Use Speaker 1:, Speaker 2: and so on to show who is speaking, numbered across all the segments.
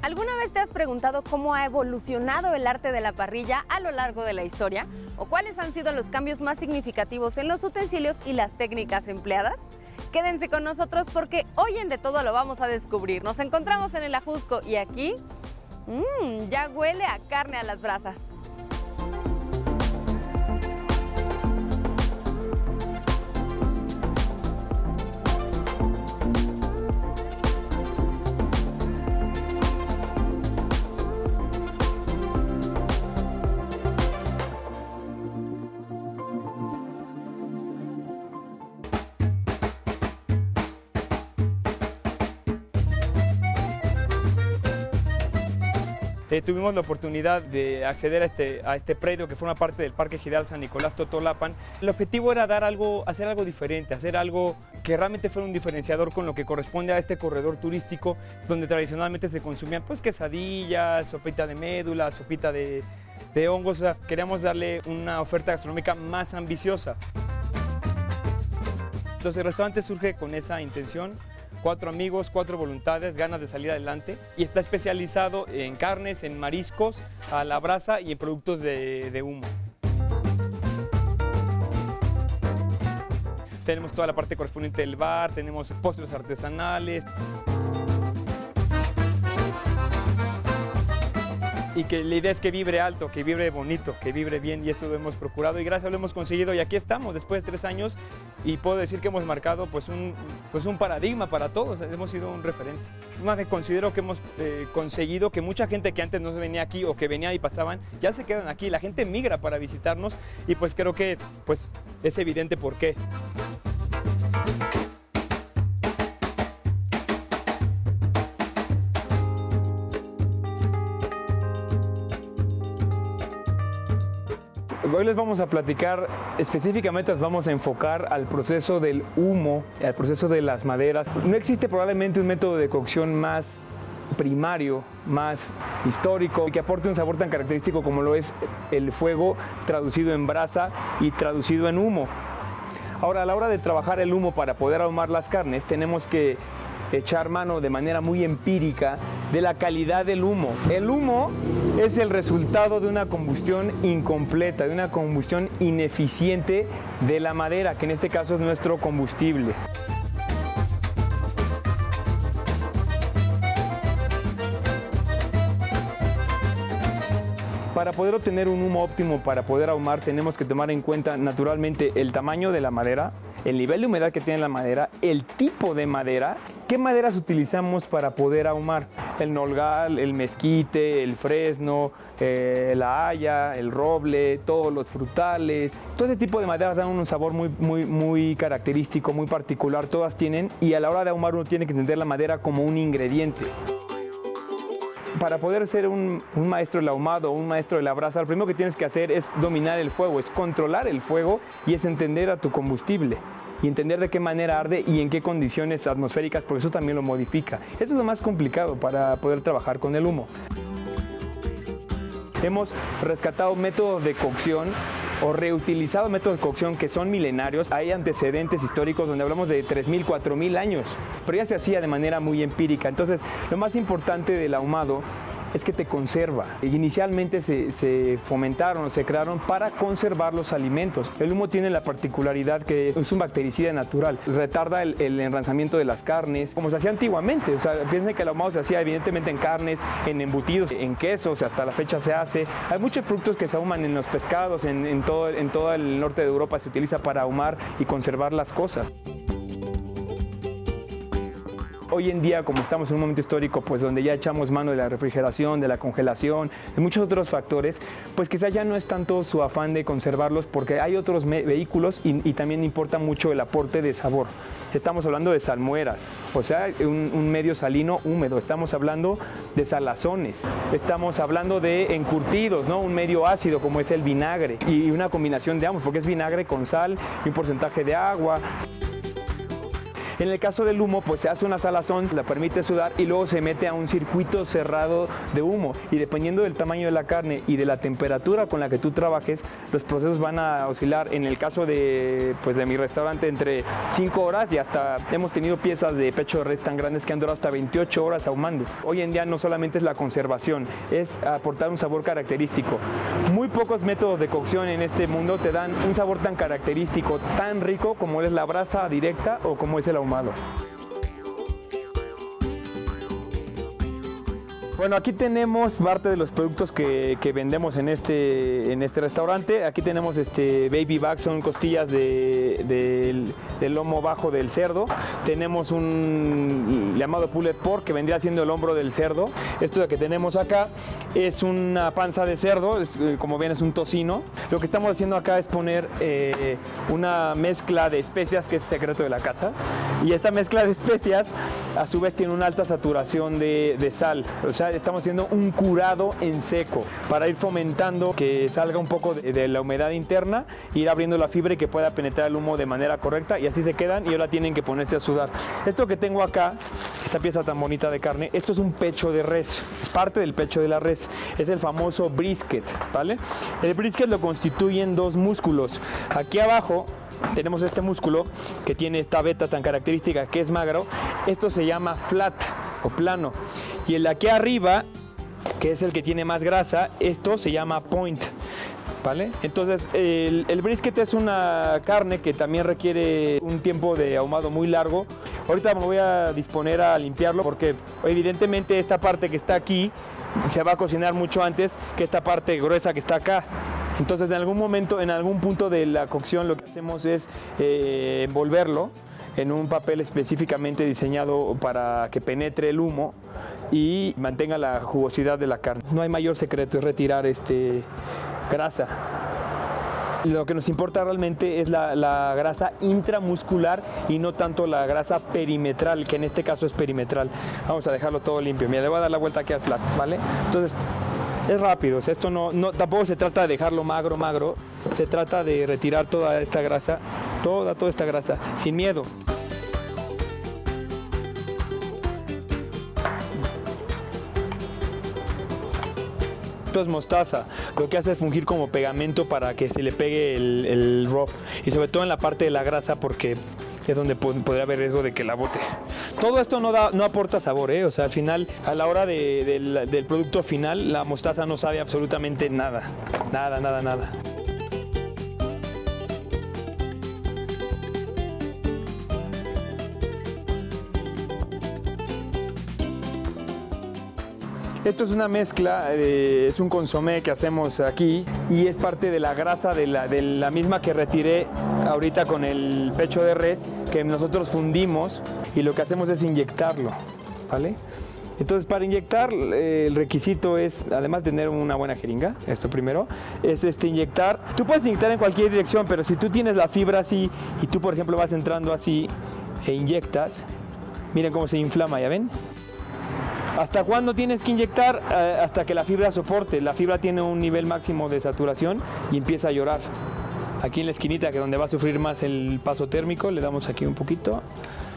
Speaker 1: ¿Alguna vez te has preguntado cómo ha evolucionado el arte de la parrilla a lo largo de la historia? ¿O cuáles han sido los cambios más significativos en los utensilios y las técnicas empleadas? Quédense con nosotros porque hoy en De Todo lo vamos a descubrir. Nos encontramos en el Ajusco y aquí mmm, ya huele a carne a las brasas.
Speaker 2: Eh, tuvimos la oportunidad de acceder a este, a este predio que forma parte del Parque Gidal San Nicolás Totolapan. El objetivo era dar algo, hacer algo diferente, hacer algo que realmente fuera un diferenciador con lo que corresponde a este corredor turístico donde tradicionalmente se consumían pues quesadillas, sopita de médula, sopita de, de hongos. Queríamos darle una oferta gastronómica más ambiciosa. Entonces el restaurante surge con esa intención cuatro amigos, cuatro voluntades, ganas de salir adelante y está especializado en carnes, en mariscos, a la brasa y en productos de, humo. Tenemos toda la parte correspondiente del bar, tenemos postres artesanales. y que la idea es que vibre alto, que vibre bonito, que vibre bien y eso lo hemos procurado y gracias lo hemos conseguido y aquí estamos después de tres años y puedo decir que hemos marcado pues un, pues un paradigma para todos, hemos sido un referente. Más que considero que hemos eh, conseguido que mucha gente que antes no se venía aquí o que venía y pasaban, ya se quedan aquí, la gente migra para visitarnos y pues creo que pues es evidente por qué. Hoy les vamos a platicar, específicamente nos vamos a enfocar al proceso del humo, al proceso de las maderas. No existe probablemente un método de cocción más primario, más histórico que aporte un sabor tan característico como lo es el fuego traducido en brasa y traducido en humo. Ahora, a la hora de trabajar el humo para poder ahumar las carnes, tenemos que echar mano de manera muy empírica de la calidad del humo. El humo es el resultado de una combustión incompleta, de una combustión ineficiente de la madera, que en este caso es nuestro combustible. Para poder obtener un humo óptimo, para poder ahumar, tenemos que tomar en cuenta naturalmente el tamaño de la madera, el nivel de humedad que tiene la madera, el tipo de madera, qué maderas utilizamos para poder ahumar. El nolgal, el mezquite, el fresno, eh, la haya, el roble, todos los frutales. Todo ese tipo de maderas dan un sabor muy, muy, muy característico, muy particular, todas tienen. Y a la hora de ahumar uno tiene que entender la madera como un ingrediente para poder ser un, maestro del ahumado o un maestro de la brasa, lo primero que tienes que hacer es dominar el fuego, es controlar el fuego y es entender a tu combustible y entender de qué manera arde y en qué condiciones atmosféricas, porque eso también lo modifica. Eso es lo más complicado para poder trabajar con el humo. Hemos rescatado métodos de cocción o reutilizado métodos de cocción que son milenarios. Hay antecedentes históricos donde hablamos de 3.000, 4.000 años, pero ya se hacía de manera muy empírica. Entonces, lo más importante del ahumado es que te conserva. Inicialmente se, fomentaron o se crearon para conservar los alimentos. El humo tiene la particularidad que es un bactericida natural, retarda el, el enranzamiento de las carnes, como se hacía antiguamente. O sea, piensen que el ahumado se hacía evidentemente en carnes, en embutidos, en quesos, hasta la fecha se hace. Hay muchos productos que se ahuman en los pescados, en, todo, en todo el norte de Europa se utiliza para ahumar y conservar las cosas hoy en día, como estamos en un momento histórico, pues donde ya echamos mano de la refrigeración, de la congelación, de muchos otros factores, pues quizás ya no es tanto su afán de conservarlos porque hay otros vehículos y, también importa mucho el aporte de sabor. Estamos hablando de salmueras, o sea, un, medio salino húmedo. Estamos hablando de salazones. Estamos hablando de encurtidos, ¿no? Un medio ácido como es el vinagre y una combinación de ambos, porque es vinagre con sal y un porcentaje de agua. En el caso del humo, pues se hace una salazón, la permite sudar y luego se mete a un circuito cerrado de humo. Y dependiendo del tamaño de la carne y de la temperatura con la que tú trabajes, los procesos van a oscilar. En el caso de, pues, de mi restaurante, entre 5 horas y hasta hemos tenido piezas de pecho de res tan grandes que han durado hasta 28 horas ahumando. Hoy en día no solamente es la conservación, es aportar un sabor característico. Muy pocos métodos de cocción en este mundo te dan un sabor tan característico, tan rico como es la brasa directa o como es el ahumado malo. Bueno, aquí tenemos parte de los productos que, que, vendemos en este, en este restaurante. Aquí tenemos este baby back, son costillas de, del, del lomo bajo del cerdo. Tenemos un llamado pulled pork que vendría siendo el hombro del cerdo. Esto que tenemos acá es una panza de cerdo, es, como ven es un tocino. Lo que estamos haciendo acá es poner eh, una mezcla de especias que es secreto de la casa. Y esta mezcla de especias a su vez tiene una alta saturación de, de sal. O sea, estamos haciendo un curado en seco para ir fomentando que salga un poco de, de, la humedad interna, ir abriendo la fibra y que pueda penetrar el humo de manera correcta y así se quedan y ahora tienen que ponerse a sudar. Esto que tengo acá, esta pieza tan bonita de carne, esto es un pecho de res, es parte del pecho de la res, es el famoso brisket, ¿vale? El brisket lo constituyen dos músculos. Aquí abajo tenemos este músculo que tiene esta beta tan característica que es magro, esto se llama flat o plano. Y el de aquí arriba, que es el que tiene más grasa, esto se llama point. ¿Vale? Entonces, el, brisket es una carne que también requiere un tiempo de ahumado muy largo. Ahorita me voy a disponer a limpiarlo porque evidentemente esta parte que está aquí se va a cocinar mucho antes que esta parte gruesa que está acá. Entonces, en algún momento, en algún punto de la cocción, lo que hacemos es eh, envolverlo en un papel específicamente diseñado para que penetre el humo y mantenga la jugosidad de la carne. No hay mayor secreto, es retirar este, grasa. Lo que nos importa realmente es la, grasa intramuscular y no tanto la grasa perimetral, que en este caso es perimetral. Vamos a dejarlo todo limpio. Mira, le voy a dar la vuelta aquí al flat, ¿vale? Entonces, es rápido, o sea, esto no, tampoco se trata de dejarlo magro, magro, se trata de retirar toda esta grasa, toda, toda esta grasa, sin miedo. Esto es mostaza, lo que hace es fungir como pegamento para que se le pegue el, el y sobre todo en la parte de la grasa porque es donde podría haber riesgo de que la bote. Todo esto no, da, no aporta sabor, ¿eh? o sea, al final, a la hora de, de, del producto final, la mostaza no sabe absolutamente nada, nada, nada, nada. Esto es una mezcla, eh, es un consomé que hacemos aquí y es parte de la grasa de la misma que retiré ahorita con el pecho de res que nosotros fundimos y lo que hacemos es inyectarlo, ¿vale? Entonces, para inyectar, eh, el requisito es, además de tener una buena jeringa, esto primero, es este, inyectar. Tú puedes inyectar en cualquier dirección, pero si tú tienes la fibra así y tú, por ejemplo, vas entrando así e inyectas, miren cómo se inflama, ¿ya ven? ¿Hasta cuándo tienes que inyectar? Eh, hasta que la fibra soporte. La fibra tiene un nivel máximo de saturación y empieza a llorar. Aquí en la esquinita, que donde va a sufrir más el paso térmico, le damos aquí un poquito.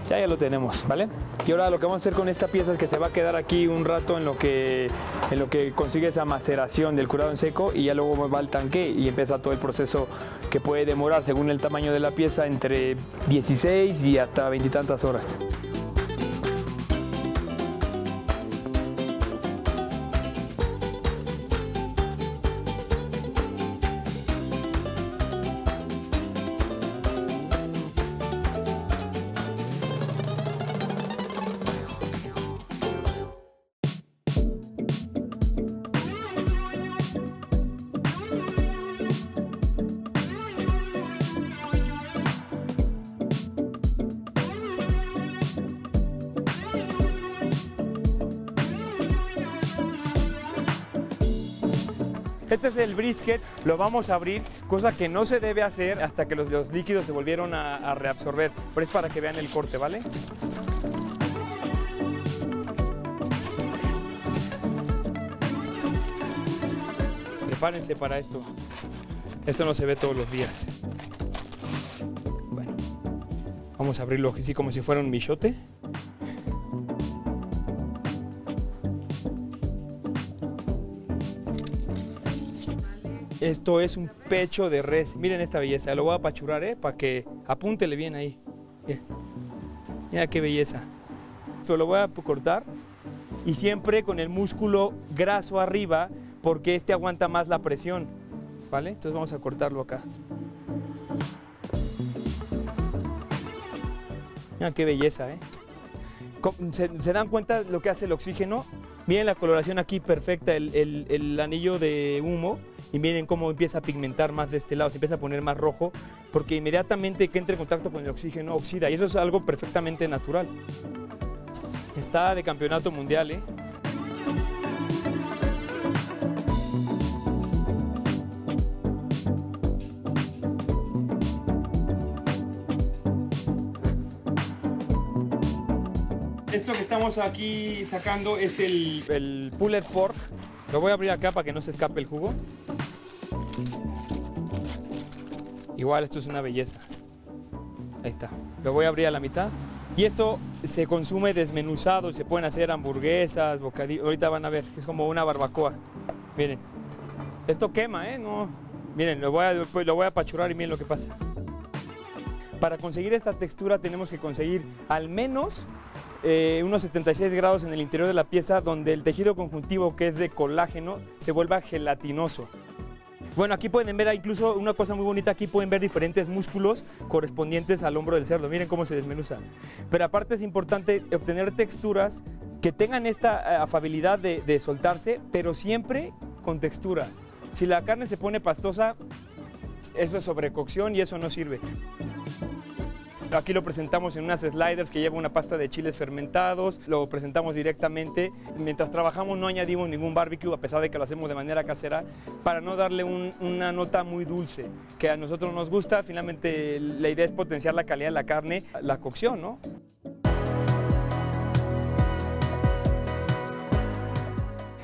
Speaker 2: Ya, ya lo tenemos, ¿vale? Y ahora lo que vamos a hacer con esta pieza es que se va a quedar aquí un rato en lo que, en lo que consigue esa maceración del curado en seco y ya luego va al tanque y empieza todo el proceso que puede demorar según el tamaño de la pieza entre 16 y hasta veintitantas horas. Este es el brisket, lo vamos a abrir, cosa que no se debe hacer hasta que los, líquidos se volvieron a, a, reabsorber, pero es para que vean el corte, ¿vale? Prepárense para esto, esto no se ve todos los días. Bueno, Vamos a abrirlo así como si fuera un michote. Esto es un pecho de res. Miren esta belleza. Lo voy a apachurar, ¿eh? Para que apúntele bien ahí. Mira qué belleza. Esto lo voy a cortar y siempre con el músculo graso arriba porque este aguanta más la presión. ¿Vale? Entonces vamos a cortarlo acá. Mira qué belleza, ¿eh? ¿Se, dan cuenta lo que hace el oxígeno? Miren la coloración aquí perfecta, el anillo de humo y miren cómo empieza a pigmentar más de este lado, se empieza a poner más rojo, porque inmediatamente que entre en contacto con el oxígeno oxida y eso es algo perfectamente natural. Está de campeonato mundial, ¿eh? Esto que estamos aquí sacando es el, el pulled pork. Lo voy a abrir acá para que no se escape el jugo. Igual esto es una belleza. Ahí está. Lo voy a abrir a la mitad. Y esto se consume desmenuzado, se pueden hacer hamburguesas, bocadillos. Ahorita van a ver, es como una barbacoa. Miren. Esto quema, ¿eh? No. Miren, lo voy a, lo voy a apachurar y miren lo que pasa. Para conseguir esta textura tenemos que conseguir al menos eh, unos 76 grados en el interior de la pieza donde el tejido conjuntivo que es de colágeno se vuelva gelatinoso. Bueno, aquí pueden ver incluso una cosa muy bonita, aquí pueden ver diferentes músculos correspondientes al hombro del cerdo. Miren cómo se desmenuza. Pero aparte es importante obtener texturas que tengan esta eh, afabilidad de, de soltarse, pero siempre con textura. Si la carne se pone pastosa, eso es sobrecocción y eso no sirve. Aquí lo presentamos en unas sliders que lleva una pasta de chiles fermentados, lo presentamos directamente. Mientras trabajamos no añadimos ningún barbecue, a pesar de que lo hacemos de manera casera, para no darle una nota muy dulce, que a nosotros nos gusta. Finalmente la idea es potenciar la calidad de la carne, la cocción, ¿no?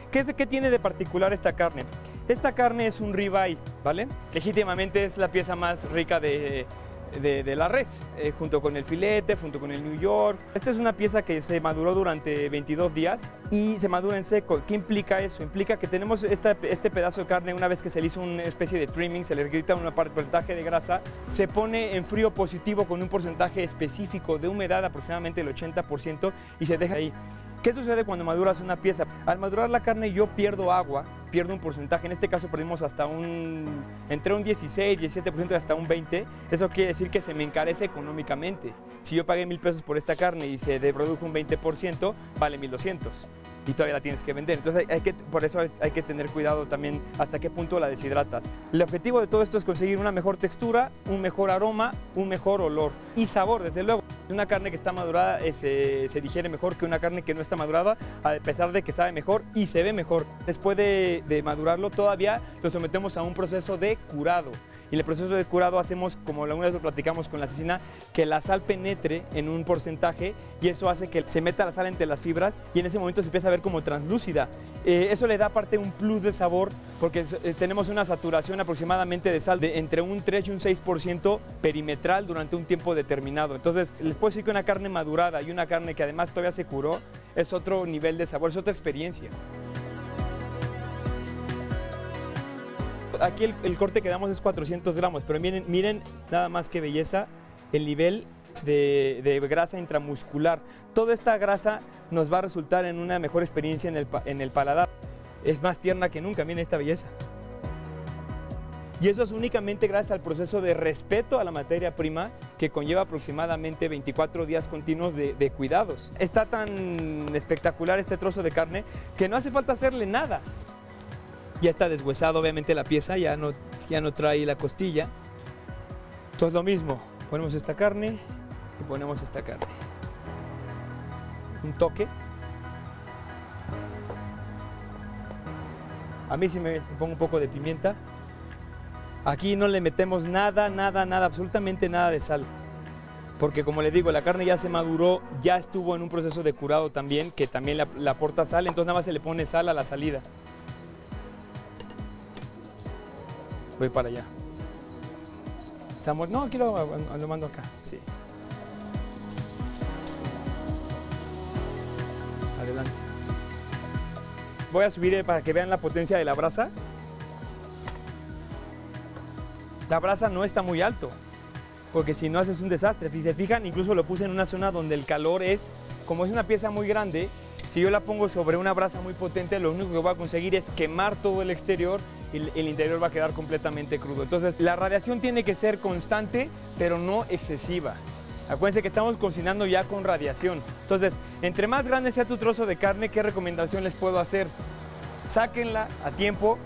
Speaker 2: ¿Qué, es, ¿Qué tiene de particular esta carne? Esta carne es un ribeye, ¿vale? Legítimamente es la pieza más rica de, de, la res, eh, junto con el filete, junto con el New York. Esta es una pieza que se maduró durante 22 días y se madura en seco. ¿Qué implica eso? Implica que tenemos este pedazo de carne, una vez que se le hizo una especie de trimming, se le quita un porcentaje de grasa, se pone en frío positivo con un porcentaje específico de humedad, aproximadamente el 80%, y se deja ahí. ¿Qué sucede cuando maduras una pieza? Al madurar la carne yo pierdo agua, pierdo un porcentaje, en este caso perdimos hasta un, entre un 16, 17% y hasta un 20%, eso quiere decir que se me encarece económicamente. Si yo pagué mil pesos por esta carne y se produjo un 20%, vale 1200 y todavía la tienes que vender. Entonces, hay, que, por eso hay que tener cuidado también hasta qué punto la deshidratas. El objetivo de todo esto es conseguir una mejor textura, un mejor aroma, un mejor olor y sabor, desde luego. Una carne que está madurada eh, se, digiere mejor que una carne que no está madurada, a pesar de que sabe mejor y se ve mejor. Después de, de madurarlo, todavía lo sometemos a un proceso de curado. Y en el proceso de curado hacemos, como alguna vez lo platicamos con la asesina, que la sal penetre en un porcentaje y eso hace que se meta la sal entre las fibras y en ese momento se empieza a ver como translúcida. Eh, eso le da aparte un plus de sabor porque eh, tenemos una saturación aproximadamente de sal de entre un 3 y un 6% perimetral durante un tiempo determinado. Entonces les puedo decir que una carne madurada y una carne que además todavía se curó es otro nivel de sabor, es otra experiencia. Aquí el, corte que damos es 400 gramos, pero miren, miren nada más que belleza el nivel de, grasa intramuscular. Toda esta grasa nos va a resultar en una mejor experiencia en el, paladar. Es más tierna que nunca, miren esta belleza. Y eso es únicamente gracias al proceso de respeto a la materia prima que conlleva aproximadamente 24 días continuos de, cuidados. Está tan espectacular este trozo de carne que no hace falta hacerle nada. Ya está deshuesado obviamente la pieza, ya no, ya no trae la costilla. Entonces lo mismo, ponemos esta carne y ponemos esta carne. Un toque. A mí sí me pongo un poco de pimienta. Aquí no le metemos nada, nada, nada, absolutamente nada de sal. Porque como le digo, la carne ya se maduró, ya estuvo en un proceso de curado también, que también le aporta sal, entonces nada más se le pone sal a la salida. voy para allá. Está muerto. No, aquí lo, lo mando acá. Sí. Adelante. Voy a subir eh, para que vean la potencia de la brasa. La brasa no está muy alto, porque si no haces un desastre. Si se fijan, incluso lo puse en una zona donde el calor es, como es una pieza muy grande, si yo la pongo sobre una brasa muy potente, lo único que voy a conseguir es quemar todo el exterior y el interior va a quedar completamente crudo. Entonces, la radiación tiene que ser constante, pero no excesiva. Acuérdense que estamos cocinando ya con radiación. Entonces, entre más grande sea tu trozo de carne, ¿qué recomendación les puedo hacer? Sáquenla a tiempo,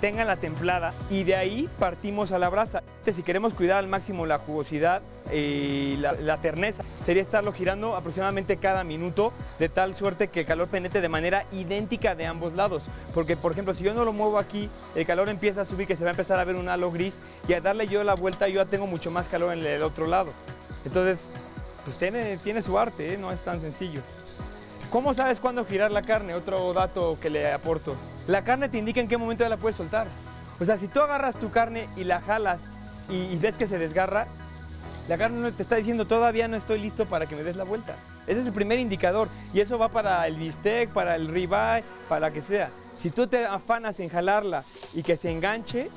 Speaker 2: tenganla templada y de ahí partimos a la brasa. Si queremos cuidar al máximo la jugosidad y la, la terneza, sería estarlo girando aproximadamente cada minuto de tal suerte que el calor penetre de manera idéntica de ambos lados. Porque, por ejemplo, si yo no lo muevo aquí, el calor empieza a subir, que se va a empezar a ver un halo gris y al darle yo la vuelta yo ya tengo mucho más calor en el otro lado. Entonces, pues tiene, tiene su arte, ¿eh? no es tan sencillo. ¿Cómo sabes cuándo girar la carne? Otro dato que le aporto. La carne te indica en qué momento ya la puedes soltar. O sea, si tú agarras tu carne y la jalas y, ves que se desgarra, la carne te está diciendo todavía no estoy listo para que me des la vuelta. Ese es el primer indicador y eso va para el bistec, para el ribeye, para que sea. Si tú te afanas en jalarla y que se enganche,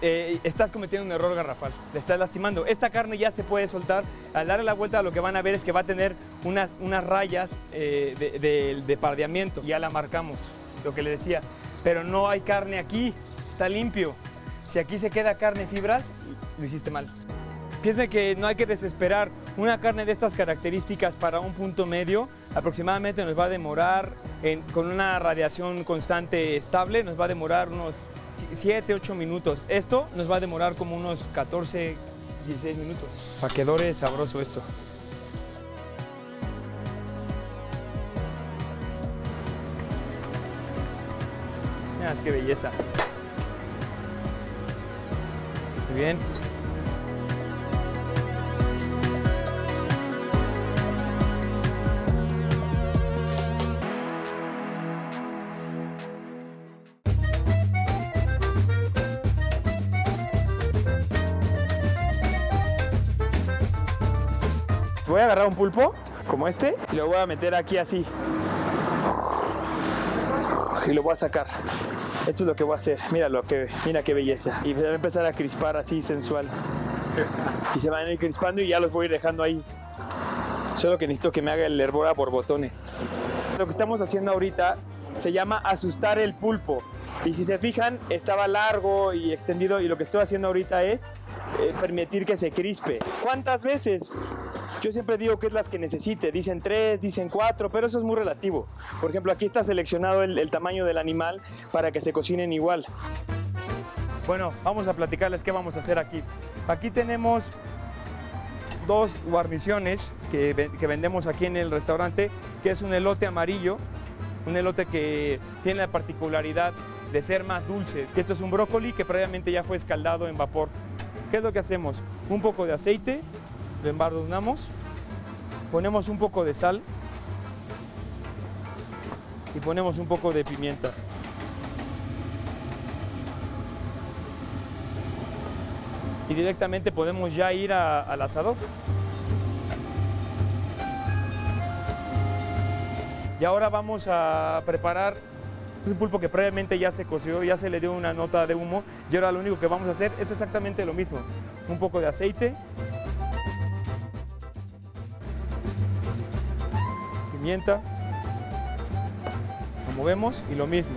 Speaker 2: eh, estás cometiendo un error garrafal, le estás lastimando. Esta carne ya se puede soltar, al darle la vuelta lo que van a ver es que va a tener unas, unas rayas eh, de, de, pardeamiento, ya la marcamos, lo que le decía, pero no hay carne aquí, está limpio. Si aquí se queda carne fibras, lo hiciste mal. Piensen que no hay que desesperar. Una carne de estas características para un punto medio aproximadamente nos va a demorar, con una radiación constante estable, nos va a demorar unos 7, 8 minutos. Esto nos va a demorar como unos 14, 16 minutos. Paquedores sabroso esto. Mira, qué belleza. Muy bien. voy a agarrar un pulpo como este y lo voy a meter aquí así. Y lo voy a sacar. Esto es lo que voy a hacer. Mira lo que, mira qué belleza. Y va a empezar a crispar así sensual. Y se van a ir crispando y ya los voy a ir dejando ahí. Solo que necesito que me haga el hervor a borbotones. Lo que estamos haciendo ahorita se llama asustar el pulpo. Y si se fijan, estaba largo y extendido y lo que estoy haciendo ahorita es eh, permitir que se crispe. ¿Cuántas veces? Yo siempre digo que es las que necesite. Dicen tres, dicen cuatro, pero eso es muy relativo. Por ejemplo, aquí está seleccionado el, tamaño del animal para que se cocinen igual. Bueno, vamos a platicarles qué vamos a hacer aquí. Aquí tenemos dos guarniciones que, vendemos aquí en el restaurante, que es un elote amarillo, un elote que tiene la particularidad de ser más dulce, esto es un brócoli que previamente ya fue escaldado en vapor. ¿Qué es lo que hacemos? Un poco de aceite, lo embadurnamos, ponemos un poco de sal y ponemos un poco de pimienta. Y directamente podemos ya ir al asador. Y ahora vamos a preparar un pulpo que previamente ya se coció, ya se le dio una nota de humo y ahora lo único que vamos a hacer es exactamente lo mismo. Un poco de aceite, pimienta, lo movemos y lo mismo.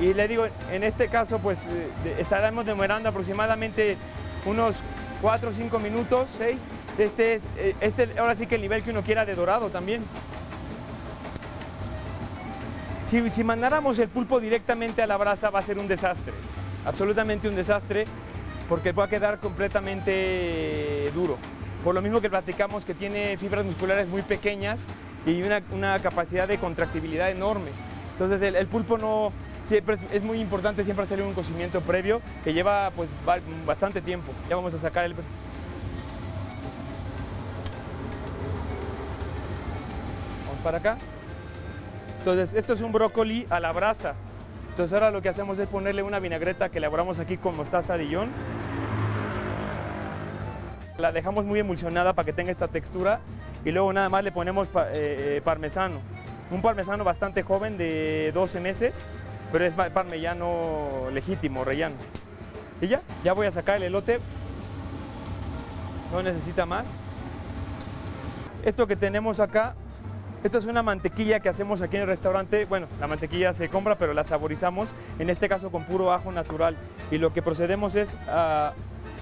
Speaker 2: Y le digo, en este caso pues eh, estaremos demorando aproximadamente unos 4 o 5 minutos, 6. Este es, eh, este ahora sí que el nivel que uno quiera de dorado también. Si, si mandáramos el pulpo directamente a la brasa va a ser un desastre, absolutamente un desastre, porque va a quedar completamente duro. Por lo mismo que platicamos que tiene fibras musculares muy pequeñas y una, una capacidad de contractibilidad enorme. Entonces el, el pulpo no, siempre es muy importante siempre hacer un cocimiento previo que lleva pues bastante tiempo. Ya vamos a sacar el... para acá. Entonces, esto es un brócoli a la brasa. Entonces ahora lo que hacemos es ponerle una vinagreta que elaboramos aquí con mostaza Dijon. La dejamos muy emulsionada para que tenga esta textura y luego nada más le ponemos eh, eh, parmesano. Un parmesano bastante joven de 12 meses, pero es parmellano legítimo, rellano. Y ya, ya voy a sacar el elote. No necesita más. Esto que tenemos acá esto es una mantequilla que hacemos aquí en el restaurante. Bueno, la mantequilla se compra, pero la saborizamos, en este caso con puro ajo natural. Y lo que procedemos es a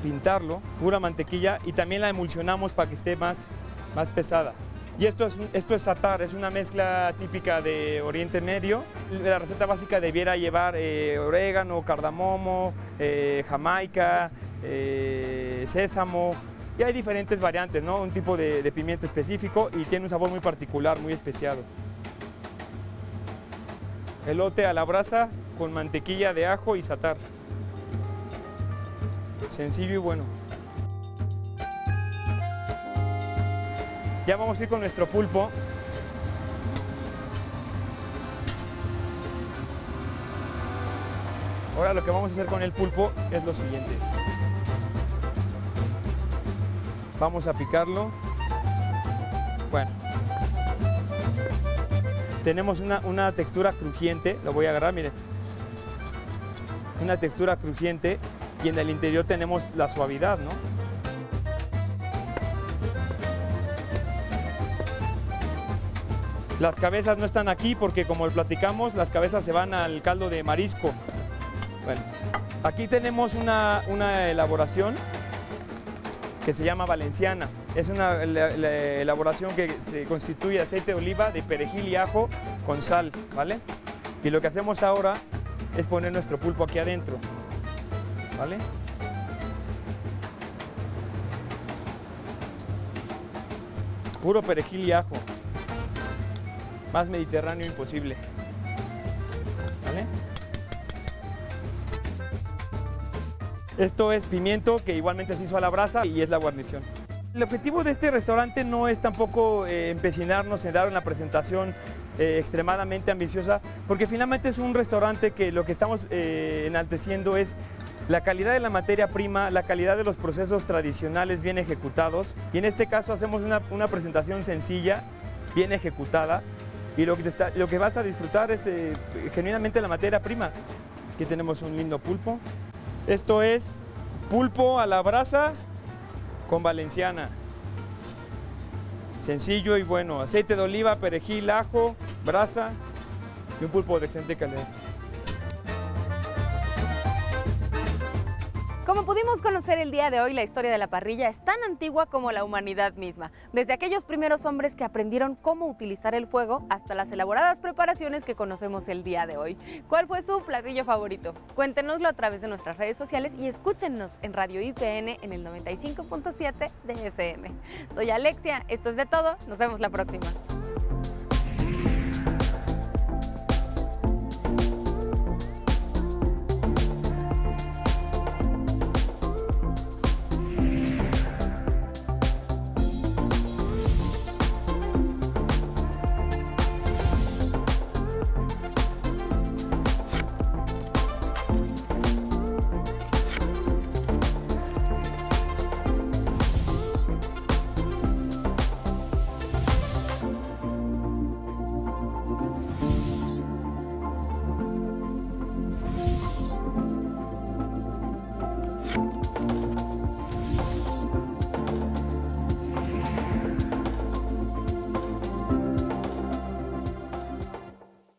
Speaker 2: pintarlo, pura mantequilla, y también la emulsionamos para que esté más, más pesada. Y esto es, esto es satar, es una mezcla típica de Oriente Medio. La receta básica debiera llevar eh, orégano, cardamomo, eh, jamaica, eh, sésamo, y hay diferentes variantes, ¿no? Un tipo de, pimiento específico y tiene un sabor muy particular, muy especiado. Elote a la brasa con mantequilla de ajo y satar. Sencillo y bueno. Ya vamos a ir con nuestro pulpo. Ahora lo que vamos a hacer con el pulpo es lo siguiente. Vamos a picarlo. Bueno. Tenemos una, textura crujiente, lo voy a agarrar, miren. Una textura crujiente y en el interior tenemos la suavidad, ¿no? Las cabezas no están aquí porque como platicamos, las cabezas se van al caldo de marisco. Bueno, aquí tenemos una, una elaboración que se llama valenciana. Es una elaboración que se constituye de aceite de oliva, de perejil y ajo con sal, ¿vale? Y lo que hacemos ahora es poner nuestro pulpo aquí adentro, ¿vale? Puro perejil y ajo. Más mediterráneo imposible. Esto es pimiento que igualmente se hizo a la brasa y es la guarnición. El objetivo de este restaurante no es tampoco eh, empecinarnos en dar una presentación eh, extremadamente ambiciosa, porque finalmente es un restaurante que lo que estamos eh, enalteciendo es la calidad de la materia prima, la calidad de los procesos tradicionales bien ejecutados, y en este caso hacemos una, presentación sencilla, bien ejecutada, y lo que, lo que vas a disfrutar es genuinamente la materia prima. Aquí tenemos un lindo pulpo, esto es pulpo a la brasa con valenciana. Sencillo y bueno. Aceite de oliva, perejil, ajo, brasa y un pulpo de excelente calidad.
Speaker 1: Como pudimos conocer el día de hoy, la historia de la parrilla es tan antigua como la humanidad misma, desde aquellos primeros hombres que aprendieron cómo utilizar el fuego hasta las elaboradas preparaciones que conocemos el día de hoy. ¿Cuál fue su platillo favorito? Cuéntenoslo a través de nuestras redes sociales y escúchenos en Radio IPN en el 95.7 de FM. Soy Alexia, esto es de todo, nos vemos la próxima.